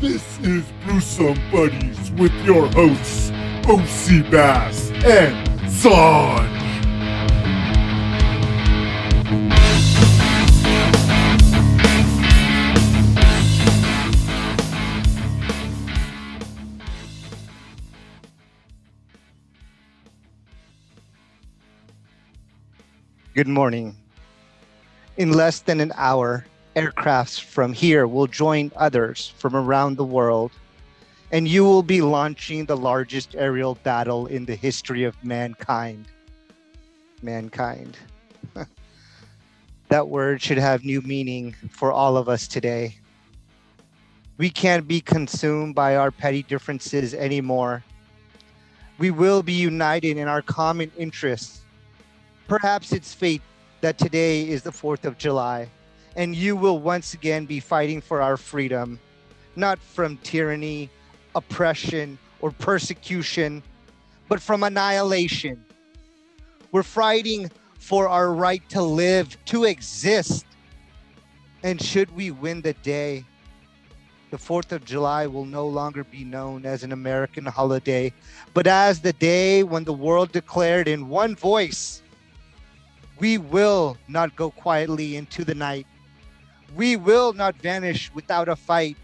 This is Brewsome Buddies with your hosts, OC Bass and Zon. Good morning. In less than an hour, aircrafts from here will join others from around the world, and you will be launching the largest aerial battle in the history of mankind. Mankind. that word should have new meaning for all of us today. We can't be consumed by our petty differences anymore. We will be united in our common interests. Perhaps it's fate that today is the 4th of July and you will once again be fighting for our freedom, not from tyranny, oppression, or persecution, but from annihilation. We're fighting for our right to live, to exist. And should we win the day, the 4th of July will no longer be known as an American holiday, but as the day when the world declared in one voice, we will not go quietly into the night we will not vanish without a fight.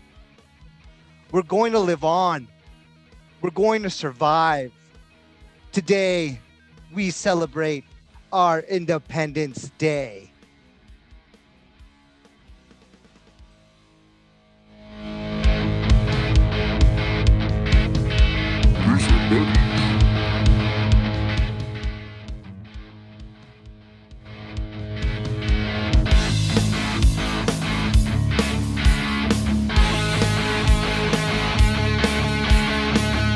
We're going to live on. We're going to survive. Today, we celebrate our Independence Day.